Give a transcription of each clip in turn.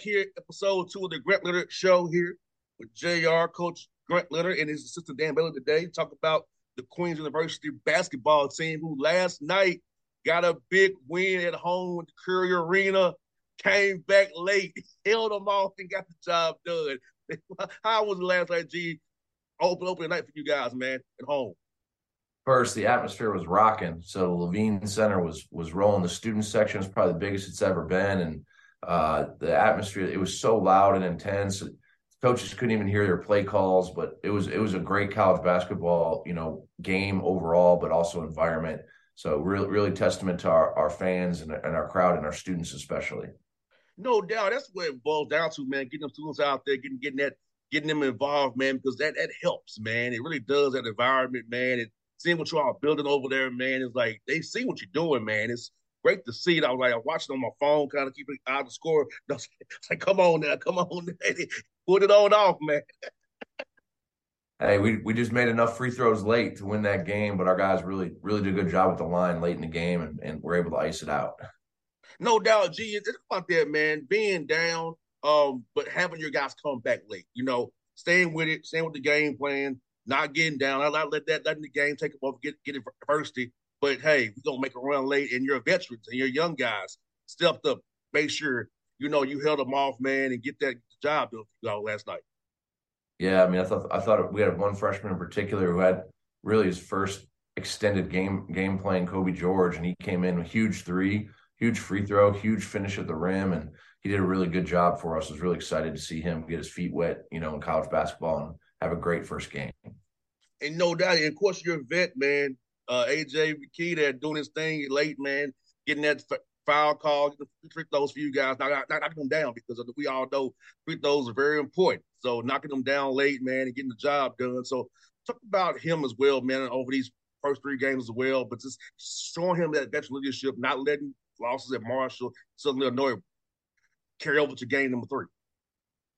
Here, episode two of the Grant Leonard Show here with JR, Coach Grant Leonard, and his assistant Dan Bailey today. Talk about the Queens University basketball team who last night got a big win at home at the Curry Arena, came back late, held them off, and got the job done. How was the last night, G? Open, open night for you guys, man, at home. First, the atmosphere was rocking. So Levine Center was was rolling. The student section is probably the biggest it's ever been, and uh, the atmosphere it was so loud and intense. Coaches couldn't even hear their play calls, but it was it was a great college basketball, you know, game overall, but also environment. So really, really testament to our, our fans and, and our crowd and our students especially. No doubt. That's what it boils down to, man. Getting them students out there, getting getting that, getting them involved, man, because that that helps, man. It really does that environment, man. And seeing what you all building over there, man, is like they see what you're doing, man. It's great to see it. I was like, I watched it on my phone, kind of keeping eye on the score. It's like, come on now, come on, now. put it on off, man. Hey, we we just made enough free throws late to win that game, but our guys really really did a good job with the line late in the game, and, and we're able to ice it out. No doubt, G. It's about that, man. Being down, um, but having your guys come back late. You know, staying with it, staying with the game plan, not getting down. I not let that letting the game take them off, get get adversity. But hey, we're gonna make a run late, and you're veterans and you're young guys. Stepped up, make sure you know you held them off, man, and get that job done y'all last night. Yeah, I mean, I thought I thought we had one freshman in particular who had really his first extended game game playing Kobe George, and he came in a huge three, huge free throw, huge finish at the rim, and he did a really good job for us. I was really excited to see him get his feet wet, you know, in college basketball and have a great first game. And no doubt, and of course, you're a vet, man. Uh, AJ McKee there doing his thing late, man, getting that f- foul call, free throws for you guys. Not, not knocking them down because we all know free throws are very important. So knocking them down late, man, and getting the job done. So talk about him as well, man, over these first three games as well, but just showing him that veteran leadership, not letting losses at Marshall, Southern Illinois carry over to game number three.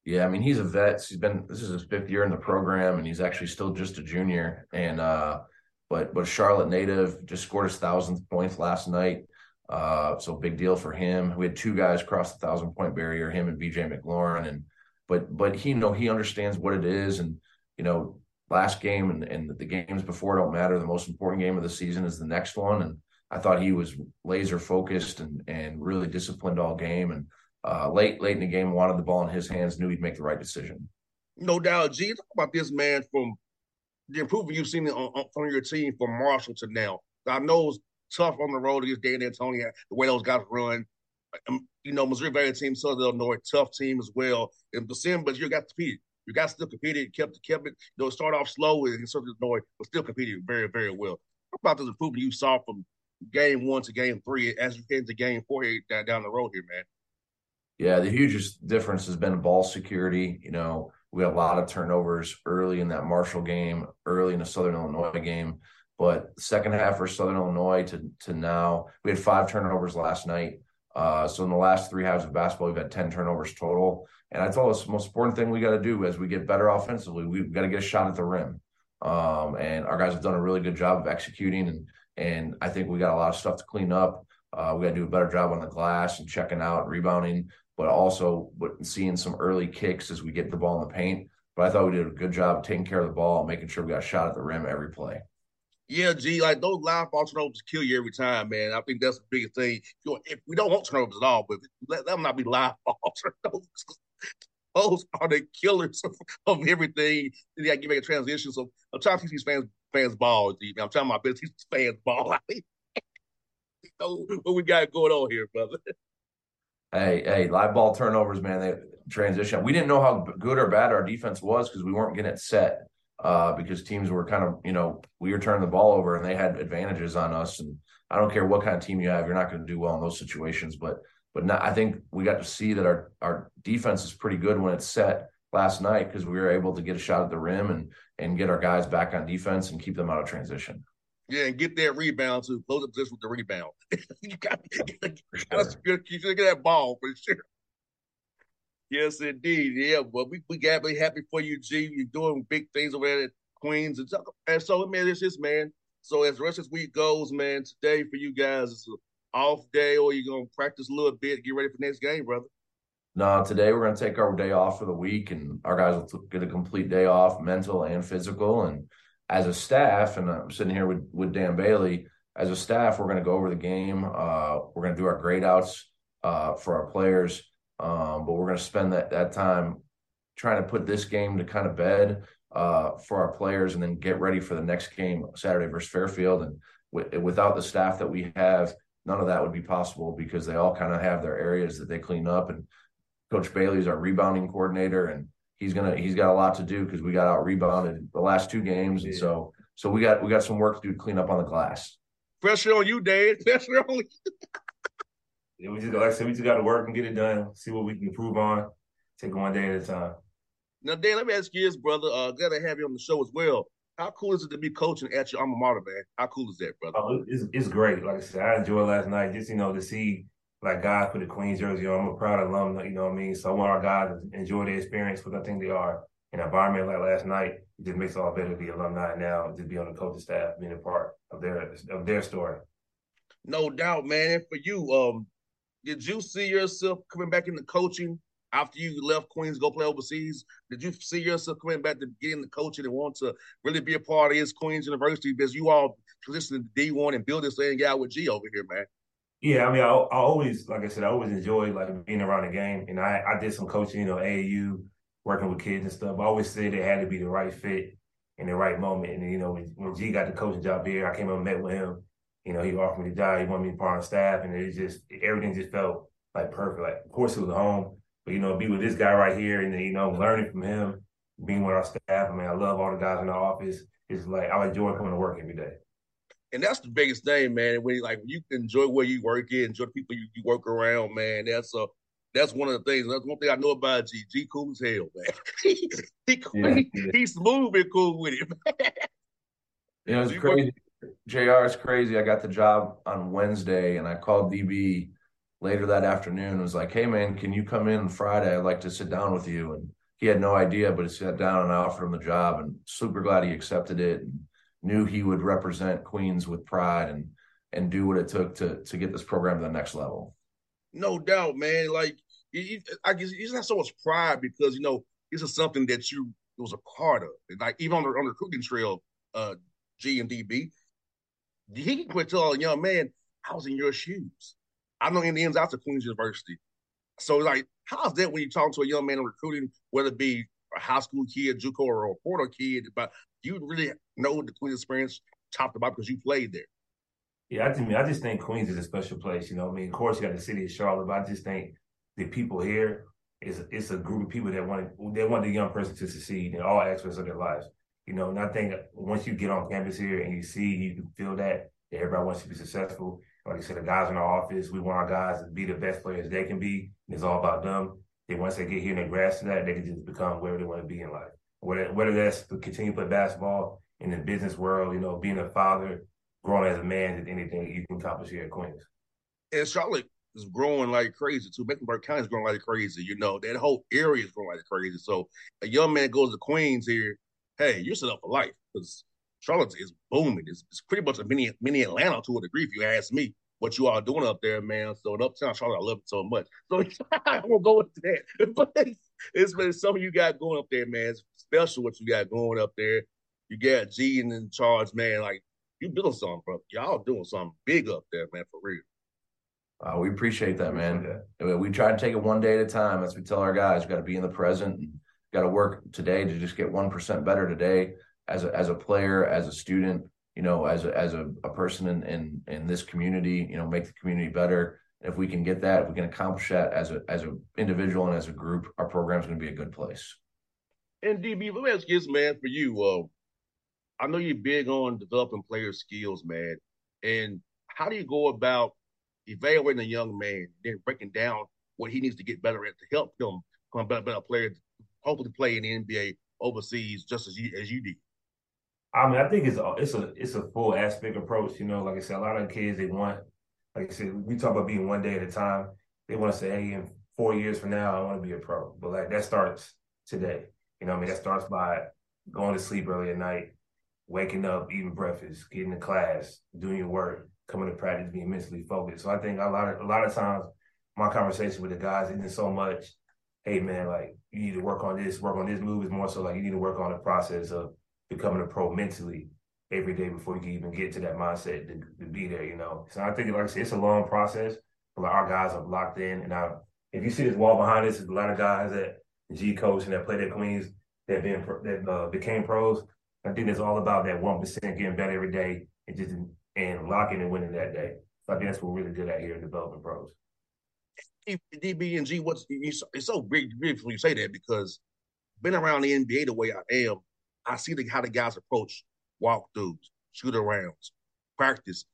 Yeah, I mean he's a vet. He's been this is his fifth year in the program, and he's actually still just a junior. And uh, but but Charlotte native just scored his thousandth point last night. Uh, so big deal for him. We had two guys cross the thousand point barrier, him and BJ McLaurin, and but but he you know he understands what it is, and you know last game and, and the games before don't matter. The most important game of the season is the next one, and I thought he was laser focused and and really disciplined all game, and uh, late late in the game wanted the ball in his hands, knew he'd make the right decision. No doubt, G. Talk about this man from the improvement you've seen from your team from Marshall to now. I know it's tough on the road against Dan D'Antoni, the way those guys run. Um, you know, Missouri Valley team, Southern Illinois, tough team as well. And the but you got to compete. You got still competed, Kept kept it. You know, start off slow in Southern Illinois, but still competing very very well. What about the improvement you saw from game one to game three as you came to game four here down the road here, man? Yeah, the hugest difference has been ball security. You know, we had a lot of turnovers early in that Marshall game, early in the Southern Illinois game. But second half for Southern Illinois to to now, we had five turnovers last night. Uh, so in the last three halves of basketball, we've had 10 turnovers total. And I told us the most important thing we got to do as we get better offensively, we've got to get a shot at the rim. Um, and our guys have done a really good job of executing. And and I think we got a lot of stuff to clean up. Uh, we got to do a better job on the glass and checking out, rebounding but also seeing some early kicks as we get the ball in the paint. But I thought we did a good job taking care of the ball, making sure we got a shot at the rim every play. Yeah, G, like those live ball turnovers kill you every time, man. I think that's the biggest thing. If we don't want turnovers at all, but let them not be live ball turnovers. Those are the killers of, of everything. You got to make a transition. So I'm trying to teach these fans fans ball, G. I'm trying my best to teach fans ball. know what we got going on here, brother. Hey, hey, live ball turnovers, man. They transition. We didn't know how good or bad our defense was because we weren't getting it set. Uh, because teams were kind of, you know, we were turning the ball over and they had advantages on us. And I don't care what kind of team you have, you're not going to do well in those situations. But, but not, I think we got to see that our our defense is pretty good when it's set last night because we were able to get a shot at the rim and and get our guys back on defense and keep them out of transition. Yeah, and get that rebound to close up position with the rebound. you got to get that ball for sure. Yes, indeed. Yeah, well, we we got be happy for you, G. You're doing big things over there at Queens, and, and so man, it's just man. So as the rest of this week goes, man, today for you guys is an off day, or you're gonna practice a little bit, get ready for next game, brother. No, today we're gonna take our day off for the week, and our guys will get a complete day off, mental and physical, and as a staff, and I'm sitting here with, with Dan Bailey, as a staff, we're going to go over the game. Uh, we're going to do our grade outs uh, for our players, um, but we're going to spend that, that time trying to put this game to kind of bed uh, for our players and then get ready for the next game Saturday versus Fairfield. And w- without the staff that we have, none of that would be possible because they all kind of have their areas that they clean up. And Coach Bailey's our rebounding coordinator, and he's gonna he's got a lot to do because we got out rebounded the last two games, and so so we got we got some work to do to clean up on the glass. Pressure on you, Dave. Pressure on you. yeah, we just like I said, we just got to work and get it done. See what we can improve on. Take one day at a time. Now, Dan, let me ask you this, brother. Uh, glad to have you on the show as well. How cool is it to be coaching at your alma mater, man? How cool is that, brother? Oh, it's, it's great. Like I said, I enjoyed last night. Just you know to see like guys put the Queens jersey on. I'm a proud alum, you know what I mean? So I want our guys to enjoy the experience because I think they are. In an environment like last night, it just makes it all better to be alumni now, to be on the coaching staff, being a part of their of their story. No doubt, man. And for you, um, did you see yourself coming back into coaching after you left Queens, go play overseas? Did you see yourself coming back to getting the coaching and want to really be a part of his Queens University because you all transitioned to D1 and build this thing out with G over here, man? Yeah, I mean, I, I, always, like I said, I always enjoyed like being around the game, and I, I did some coaching, you know, AAU, working with kids and stuff. I always said it had to be the right fit in the right moment. And you know, when, when G got the coaching job here, I came up and met with him. You know, he offered me the job. He wanted me to part on staff, and it just everything just felt like perfect. Like, of course, it was home, but you know, be with this guy right here, and you know, learning from him, being with our staff. I mean, I love all the guys in the office. It's like I enjoy coming to work every day and that's the biggest thing, man. When you, like you enjoy where you work in, enjoy the people you, you work around, man. That's a that's one of the things. That's one thing I know about G. G cool as hell, man. he, he, yeah, yeah. he's smooth and cool with it. Yeah, it's crazy. Jr. It's crazy. I got the job on Wednesday, and I called DB later that afternoon. and Was like, "Hey man, can you come in Friday? I'd like to sit down with you." And he had no idea, but he sat down and I offered him the job, and super glad he accepted it. And knew he would represent Queens with pride and and do what it took to to get this program to the next level. No doubt, man. Like I guess just have so much pride because you know this is something that you was a part of. Like even on the on the recruiting trail, uh, G and DB, he can quit tell a young man, "I was in your shoes." I know in the ins outs of Queens University. So like, how's that when you talk to a young man in recruiting, whether it be a high school kid, JUCO, or a portal kid, but you really know the Queens experience top to bottom because you played there. Yeah, I just, I just think Queens is a special place. You know, I mean, of course, you got the city of Charlotte, but I just think the people here is it's a group of people that want they want the young person to succeed in all aspects of their lives. You know, and I think once you get on campus here and you see, you can feel that, that everybody wants to be successful. Like I said, the guys in our office, we want our guys to be the best players they can be. It's all about them. And once they get here and they grasp that, they can just become wherever they want to be in life. Whether, whether that's to continue to play basketball in the business world, you know, being a father, growing as a man, is anything you can accomplish here at Queens. And Charlotte is growing like crazy too. Mecklenburg County is growing like crazy. You know, that whole area is growing like crazy. So a young man goes to Queens here, hey, you're set up for life because Charlotte is booming. It's, it's pretty much a mini mini Atlanta to a degree, if you ask me what you are doing up there, man. So in Uptown Charlotte, I love it so much. So I won't go into that. But it's, it's been something you got going up there, man. It's special what you got going up there. You got G and in charge, man. Like you doing something, bro. Y'all doing something big up there, man, for real. Uh, we appreciate that, man. We try to take it one day at a time. As we tell our guys, got to be in the present. Got to work today to just get one percent better today as a as a player, as a student, you know, as a, as a, a person in, in, in this community, you know, make the community better. If we can get that, if we can accomplish that as a as an individual and as a group, our program's going to be a good place. And DB, let me ask you this, man, for you. Uh, I know you're big on developing player skills, man. And how do you go about evaluating a young man, then breaking down what he needs to get better at to help him become a better, better player, hopefully play in the NBA overseas just as you as you did? I mean, I think it's a it's a it's a full aspect approach. You know, like I said, a lot of kids they want, like I said, we talk about being one day at a time. They want to say, hey, in four years from now, I want to be a pro. But like that starts today. You know, I mean, that starts by going to sleep early at night, waking up, eating breakfast, getting to class, doing your work, coming to practice, being mentally focused. So I think a lot of a lot of times my conversation with the guys isn't so much, hey man, like you need to work on this, work on this move. Is more so like you need to work on the process of becoming a pro mentally every day before you can even get to that mindset to, to be there, you know. So I think, like I said, it's a long process. But like our guys are locked in, and I, if you see this wall behind us, there's a lot of guys that G coach and that played at Queens that been that uh, became pros. I think it's all about that one percent getting better every day and just and locking and winning that day. So I think that's what we're really good at here in developing pros. DB and G, what's it's so beautiful you say that because been around the NBA the way I am, I see the, how the guys approach walkthroughs, shoot arounds, practice,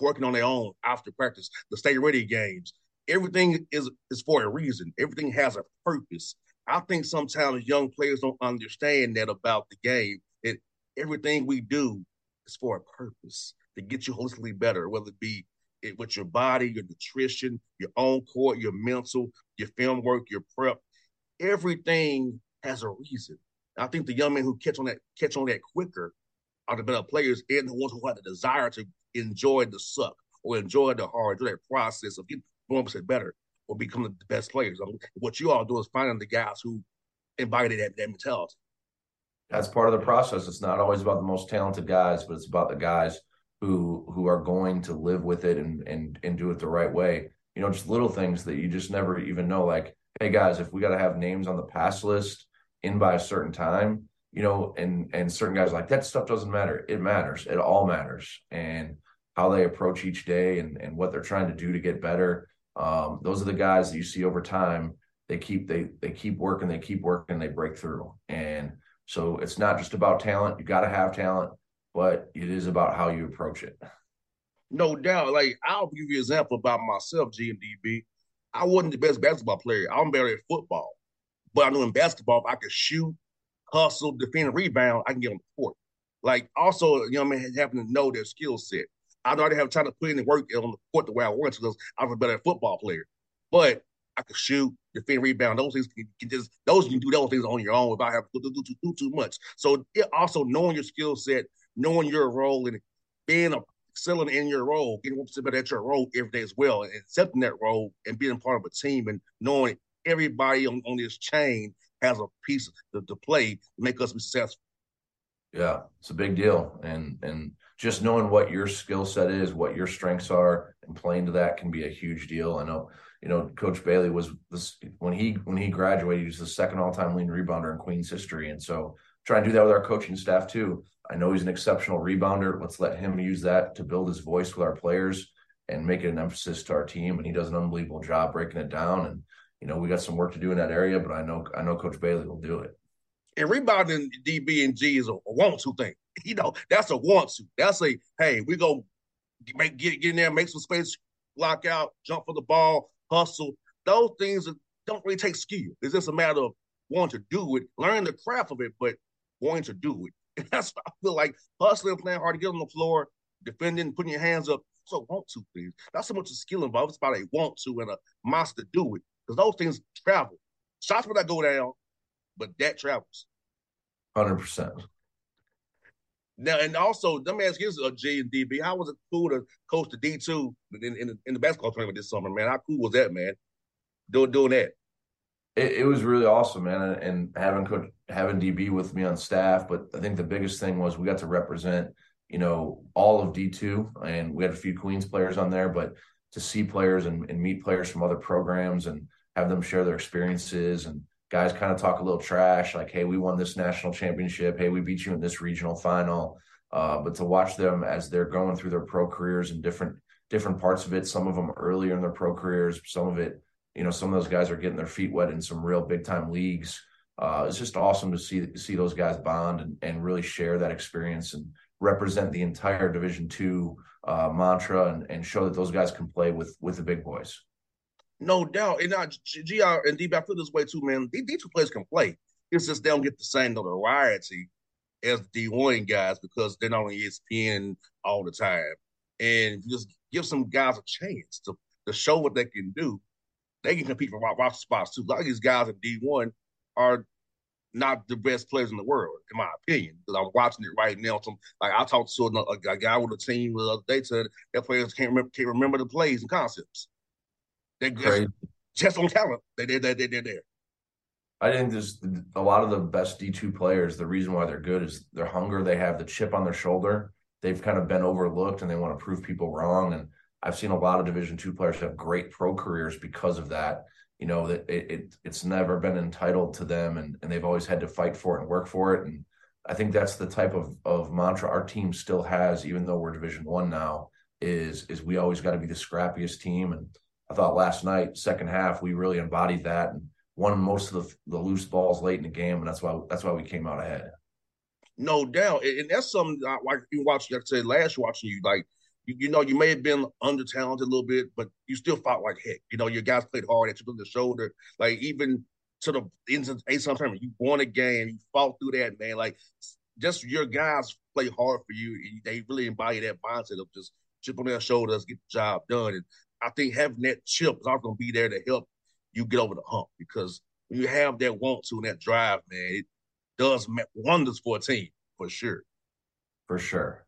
working on their own after practice, the state ready games. Everything is is for a reason. Everything has a purpose. I think sometimes young players don't understand that about the game. That everything we do is for a purpose to get you holistically better, whether it be it, with your body, your nutrition, your own court, your mental, your film work, your prep. Everything has a reason. I think the young men who catch on that catch on that quicker are the better players and the ones who have the desire to enjoy the suck or enjoy the hard, enjoy that process of getting one percent better or becoming the best players. I mean, what you all do is finding the guys who embody that, that mentality. That's part of the process. It's not always about the most talented guys, but it's about the guys who who are going to live with it and and and do it the right way. You know, just little things that you just never even know. Like, hey guys, if we got to have names on the pass list in by a certain time, you know, and and certain guys like that stuff doesn't matter. It matters. It all matters. And how they approach each day and and what they're trying to do to get better. Um, those are the guys that you see over time. They keep they they keep working, they keep working, they break through. And so it's not just about talent. You got to have talent, but it is about how you approach it. No doubt. Like I'll give you an example about myself, GMDB. I wasn't the best basketball player. I'm better at football. But I knew in basketball, if I could shoot, hustle, defend, rebound, I can get on the court. Like also, you know, man, having to know their skill set. I know I have time to put in the work on the court the way I wanted to because I was a better football player. But I could shoot, defend, rebound. Those things can, can just those you can do those things on your own without having to do, do, do, do too much. So it also knowing your skill set, knowing your role, and being a excelling in your role, getting better at your role every day as well, and accepting that role and being part of a team and knowing everybody on, on this chain has a piece to, to play to make us successful. Yeah, it's a big deal, and and just knowing what your skill set is, what your strengths are, and playing to that can be a huge deal. I know, you know, Coach Bailey was this when he when he graduated, he was the second all time leading rebounder in Queens history, and so try and do that with our coaching staff too. I know he's an exceptional rebounder. Let's let him use that to build his voice with our players and make it an emphasis to our team. And he does an unbelievable job breaking it down. And you know, we got some work to do in that area, but I know I know Coach Bailey will do it. And rebounding DB and G is a, want to thing. You know, that's a want to. That's a hey, we go make get get in there, make some space, block out, jump for the ball, hustle. Those things don't really take skill. It's just a matter of wanting to do it, learn the craft of it, but wanting to do it. And that's what I feel like hustling, playing hard to get on the floor, defending, putting your hands up. So want to things. Not so much a skill involved. It's about a want to and a monster do it because those things travel. Shots will not go down, but that travels. Hundred percent. Now, and also, let me ask you, a G and DB, how was it cool to coach the D two in, in, in the basketball tournament this summer, man? How cool was that, man? Doing doing that. It, it was really awesome, man, and, and having coach having DB with me on staff. But I think the biggest thing was we got to represent, you know, all of D two, and we had a few Queens players on there, but to see players and, and meet players from other programs and have them share their experiences and guys kind of talk a little trash like hey we won this national championship. Hey we beat you in this regional final. Uh, but to watch them as they're going through their pro careers and different different parts of it some of them earlier in their pro careers some of it you know some of those guys are getting their feet wet in some real big time leagues. Uh, it's just awesome to see see those guys bond and, and really share that experience and represent the entire division two uh, mantra and, and show that those guys can play with with the big boys. No doubt. And now GR and DB, I feel this way too, man. These, two players can play. It's just they don't get the same notoriety as the D1 guys because they're not on ESPN all the time. And just give some guys a chance to, to show what they can do. They can compete for roster spots too. A lot of these guys in D1 are not the best players in the world, in my opinion. Because I'm watching it right now. Some like I talked to a, a, guy with a team the other day said their players can't remember can't remember the plays and concepts. They just, just on talent. They they they they're there. I think there's a lot of the best D two players. The reason why they're good is their hunger. They have the chip on their shoulder. They've kind of been overlooked, and they want to prove people wrong. And I've seen a lot of Division two players have great pro careers because of that you know that it, it, it's never been entitled to them and, and they've always had to fight for it and work for it and i think that's the type of, of mantra our team still has even though we're division one now is is we always got to be the scrappiest team and i thought last night second half we really embodied that and won most of the, the loose balls late in the game and that's why that's why we came out ahead no doubt and that's something I, like you watching like I said last watching you like you, you know, you may have been under talented a little bit, but you still fought like heck. You know, your guys played hard at you the shoulder. Like even to the of eight sometimes you won a game, you fought through that, man. Like just your guys play hard for you. They really embody that mindset of just chip on their shoulders, get the job done. And I think having that chip is also gonna be there to help you get over the hump because when you have that want to and that drive, man, it does wonders for a team for sure. For sure.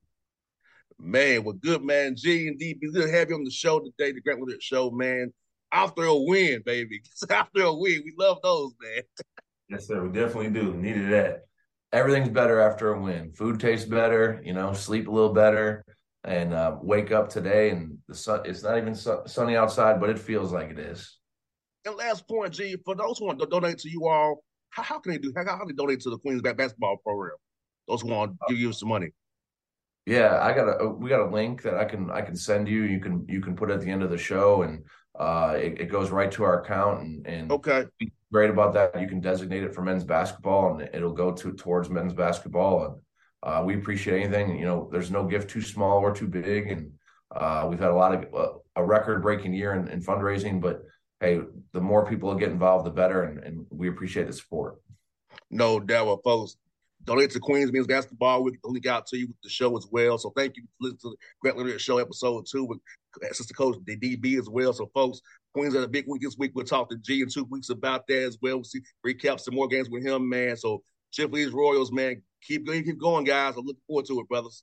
Man, well, good man, G and D. Be good to have you on the show today, the Grant Show, man. After a win, baby. After a win, we love those, man. Yes, sir. We definitely do. Needed that. Everything's better after a win. Food tastes better. You know, sleep a little better, and uh, wake up today and the sun. It's not even su- sunny outside, but it feels like it is. And last point, G, for those who want to donate to you all, how, how can they do? How, how can they donate to the Queens basketball program? Those who want to give you some money. Yeah, I got a we got a link that I can I can send you. You can you can put at the end of the show, and uh, it, it goes right to our account. And, and okay, great about that. You can designate it for men's basketball, and it'll go to towards men's basketball. And uh, we appreciate anything. You know, there's no gift too small or too big, and uh, we've had a lot of uh, a record breaking year in, in, fundraising. But hey, the more people get involved, the better, and, and we appreciate the support. No doubt, folks donate to Queens Means Basketball. We can link out to you with the show as well. So thank you for listening to the Grant Leonard Show episode two with Sister Coach DB as well. So folks, Queens had a big week this week. We'll talk to G in two weeks about that as well. We'll see recap some more games with him, man. So Chipley's Royals, man, keep going, keep going, guys. I'm looking forward to it, brothers.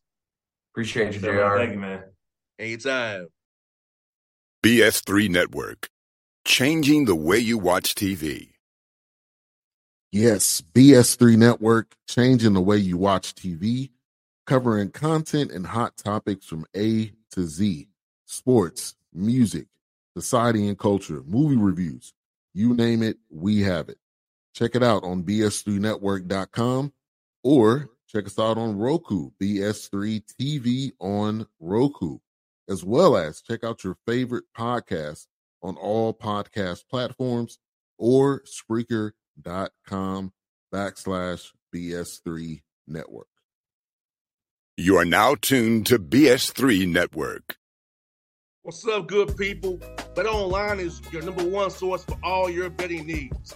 Appreciate you, JR. Thank you, man. Anytime. BS3 Network, changing the way you watch TV. Yes, BS3 Network, changing the way you watch TV, covering content and hot topics from A to Z sports, music, society and culture, movie reviews. You name it, we have it. Check it out on bs3network.com or check us out on Roku, BS3 TV on Roku, as well as check out your favorite podcast on all podcast platforms or Spreaker.com backslash BS3 network. You are now tuned to BS3 Network. What's up, good people? Bet Online is your number one source for all your betting needs.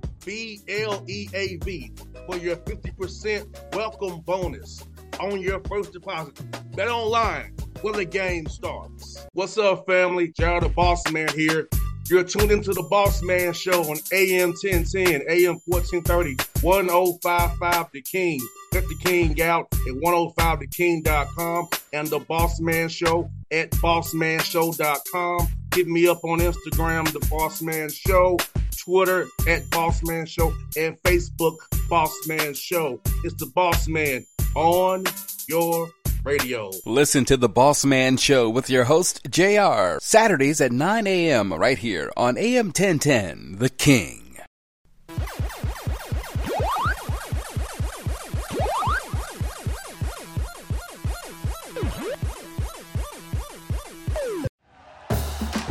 B L E A V, for your 50% welcome bonus on your first deposit. Bet online where the game starts. What's up, family? JR the Boss Man here. You're tuned into the Boss Man Show on AM 1010, AM 1430, 1055 The King. Check oh the King out at 105theking.com and the Boss Man Show at bossmanshow.com. Hit me up on Instagram, The Boss Man Show, Twitter at Boss Man Show, and Facebook, Boss Man Show. It's the Boss Man on your radio. Listen to the Boss Man Show with your host, JR, Saturdays at 9 a.m. right here on AM 1010, The King.